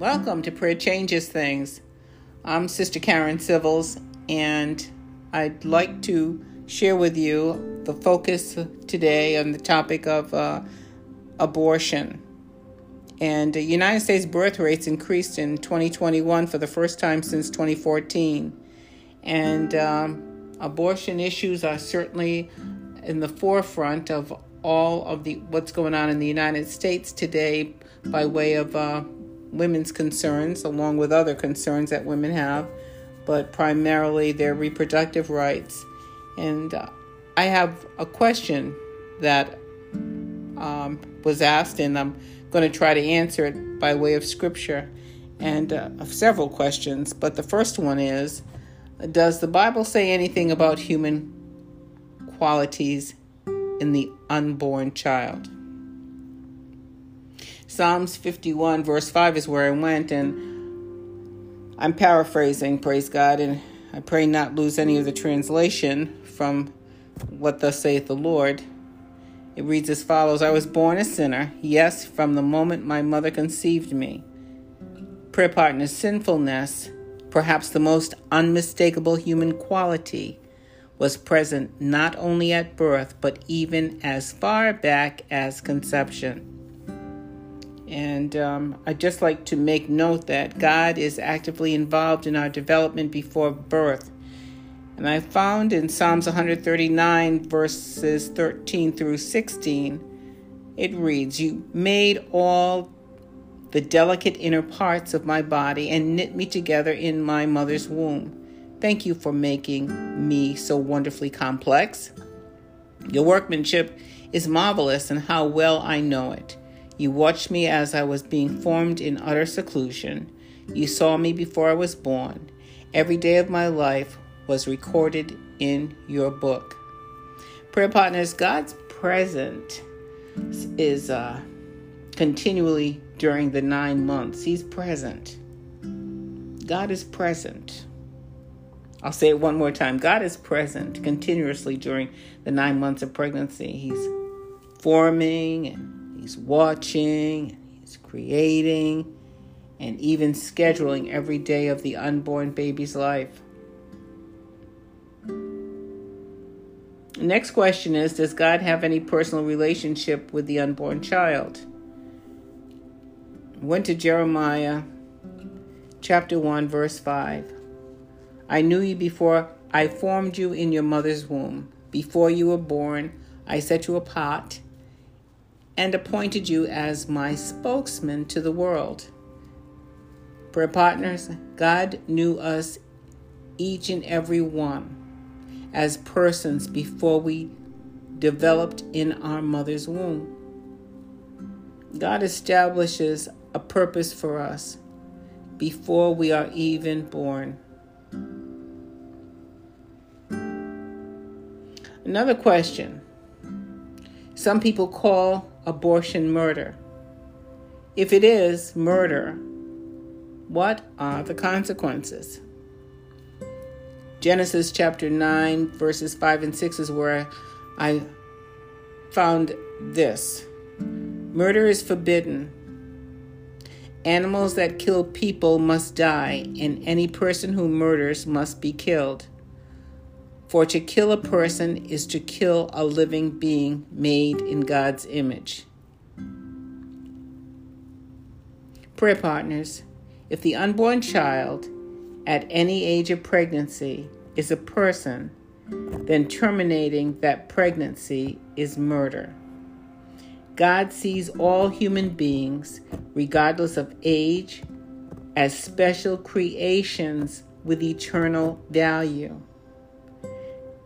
Welcome to Prayer Changes Things. I'm Sister Karen Civils, and I'd like to share with you the focus today on the topic of uh, abortion. And the United States birth rates increased in 2021 for the first time since 2014. And um, abortion issues are certainly in the forefront of all of the what's going on in the United States today by way of uh, women's concerns, along with other concerns that women have, but primarily their reproductive rights. And uh, I have a question that um, was asked, and I'm going to try to answer it by way of scripture and uh, several questions. But the first one is Does the Bible say anything about human qualities in the unborn child? Psalms 51, verse 5 is where I went, and I'm paraphrasing, praise God, and I pray not lose any of the translation from what thus saith the Lord. It reads as follows I was born a sinner, yes, from the moment my mother conceived me. Prayer partner's sinfulness, perhaps the most unmistakable human quality, was present not only at birth, but even as far back as conception. And um, I'd just like to make note that God is actively involved in our development before birth. And I found in Psalms 139, verses 13 through 16, it reads, You made all the delicate inner parts of my body and knit me together in my mother's womb. Thank you for making me so wonderfully complex. Your workmanship is marvelous, and how well I know it. You watched me as I was being formed in utter seclusion. You saw me before I was born. Every day of my life was recorded in your book. Prayer partners, God's present is uh, continually during the nine months. He's present. God is present. I'll say it one more time. God is present continuously during the nine months of pregnancy. He's forming and He's watching, he's creating, and even scheduling every day of the unborn baby's life. next question is Does God have any personal relationship with the unborn child? Went to Jeremiah chapter 1, verse 5. I knew you before I formed you in your mother's womb. Before you were born, I set you apart and appointed you as my spokesman to the world. Prayer partners, God knew us each and every one as persons before we developed in our mother's womb. God establishes a purpose for us before we are even born. Another question. Some people call abortion murder? If it is murder, what are the consequences? Genesis chapter 9, verses 5 and 6 is where I found this Murder is forbidden. Animals that kill people must die, and any person who murders must be killed. For to kill a person is to kill a living being made in God's image. Prayer partners, if the unborn child at any age of pregnancy is a person, then terminating that pregnancy is murder. God sees all human beings, regardless of age, as special creations with eternal value.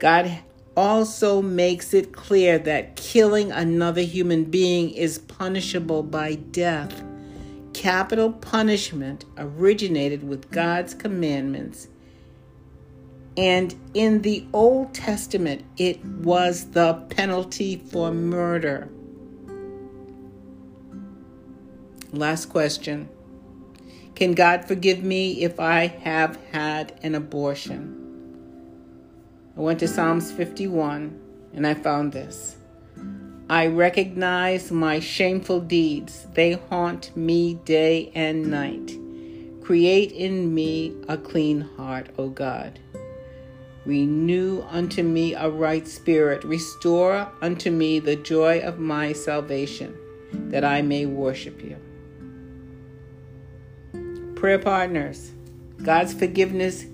God also makes it clear that killing another human being is punishable by death. Capital punishment originated with God's commandments. And in the Old Testament, it was the penalty for murder. Last question Can God forgive me if I have had an abortion? I went to Psalms 51 and I found this. I recognize my shameful deeds. They haunt me day and night. Create in me a clean heart, O God. Renew unto me a right spirit. Restore unto me the joy of my salvation, that I may worship you. Prayer partners, God's forgiveness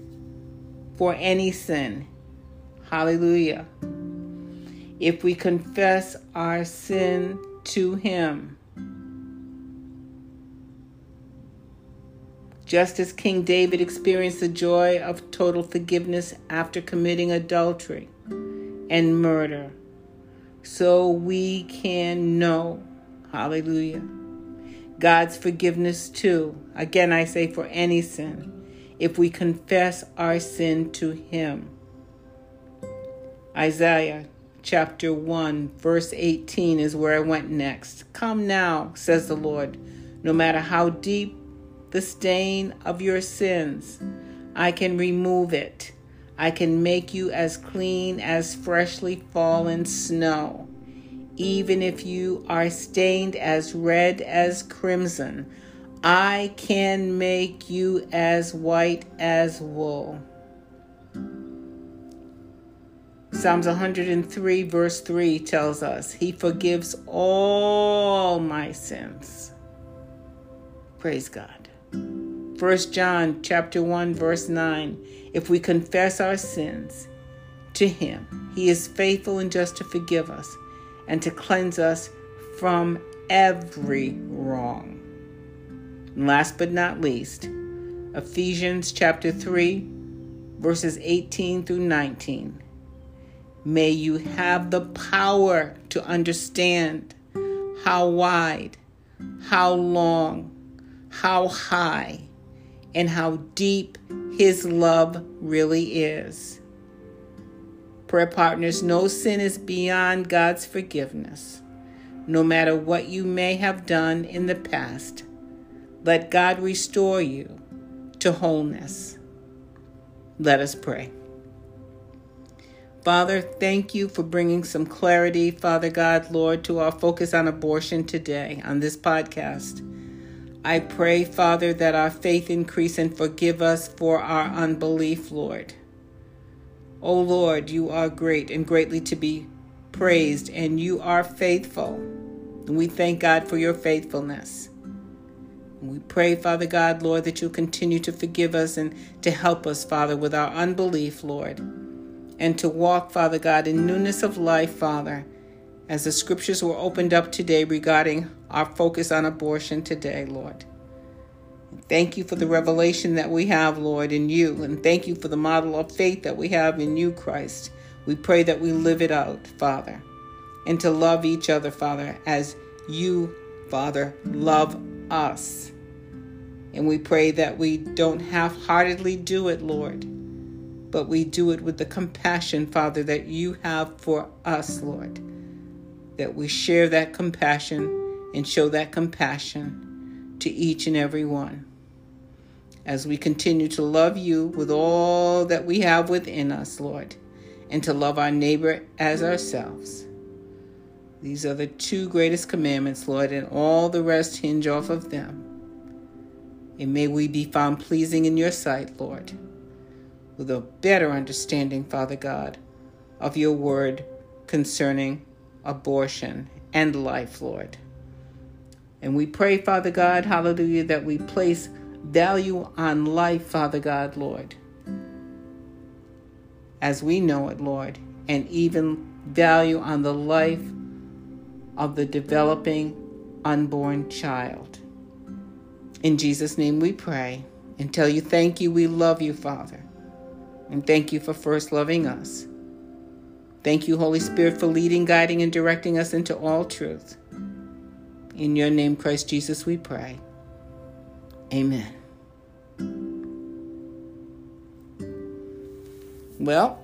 for any sin. Hallelujah. If we confess our sin to Him, just as King David experienced the joy of total forgiveness after committing adultery and murder, so we can know, hallelujah, God's forgiveness too. Again, I say for any sin, if we confess our sin to Him. Isaiah chapter 1, verse 18 is where I went next. Come now, says the Lord, no matter how deep the stain of your sins, I can remove it. I can make you as clean as freshly fallen snow. Even if you are stained as red as crimson, I can make you as white as wool. Psalms 103, verse 3 tells us, He forgives all my sins. Praise God. 1 John chapter 1 verse 9 If we confess our sins to him he is faithful and just to forgive us and to cleanse us from every wrong. And last but not least, Ephesians chapter 3 verses 18 through 19. May you have the power to understand how wide, how long, how high and how deep His love really is. Prayer partners, no sin is beyond God's forgiveness. No matter what you may have done in the past, let God restore you to wholeness. Let us pray. Father, thank you for bringing some clarity, Father God, Lord, to our focus on abortion today on this podcast. I pray, Father, that our faith increase and forgive us for our unbelief, Lord. O oh Lord, you are great and greatly to be praised, and you are faithful. And we thank God for your faithfulness. And we pray, Father God, Lord, that you'll continue to forgive us and to help us, Father, with our unbelief, Lord. And to walk, Father God, in newness of life, Father, as the scriptures were opened up today regarding our focus on abortion today, Lord. Thank you for the revelation that we have, Lord, in you. And thank you for the model of faith that we have in you, Christ. We pray that we live it out, Father, and to love each other, Father, as you, Father, love us. And we pray that we don't half heartedly do it, Lord, but we do it with the compassion, Father, that you have for us, Lord that we share that compassion and show that compassion to each and every one. As we continue to love you with all that we have within us, Lord, and to love our neighbor as ourselves. These are the two greatest commandments, Lord, and all the rest hinge off of them. And may we be found pleasing in your sight, Lord, with a better understanding, Father God, of your word concerning abortion, and life, Lord. And we pray, Father God, hallelujah, that we place value on life, Father God, Lord, as we know it, Lord, and even value on the life of the developing unborn child. In Jesus' name we pray and tell you thank you. We love you, Father. And thank you for first loving us. Thank you, Holy Spirit, for leading, guiding, and directing us into all truth. In your name, Christ Jesus, we pray. Amen. Well,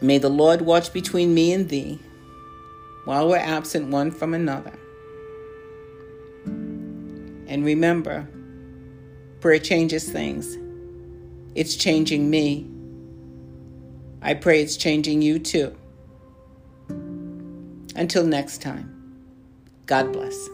may the Lord watch between me and thee while we're absent one from another. And remember, prayer changes things. It's changing me I pray it's changing you too. Until next time, God bless.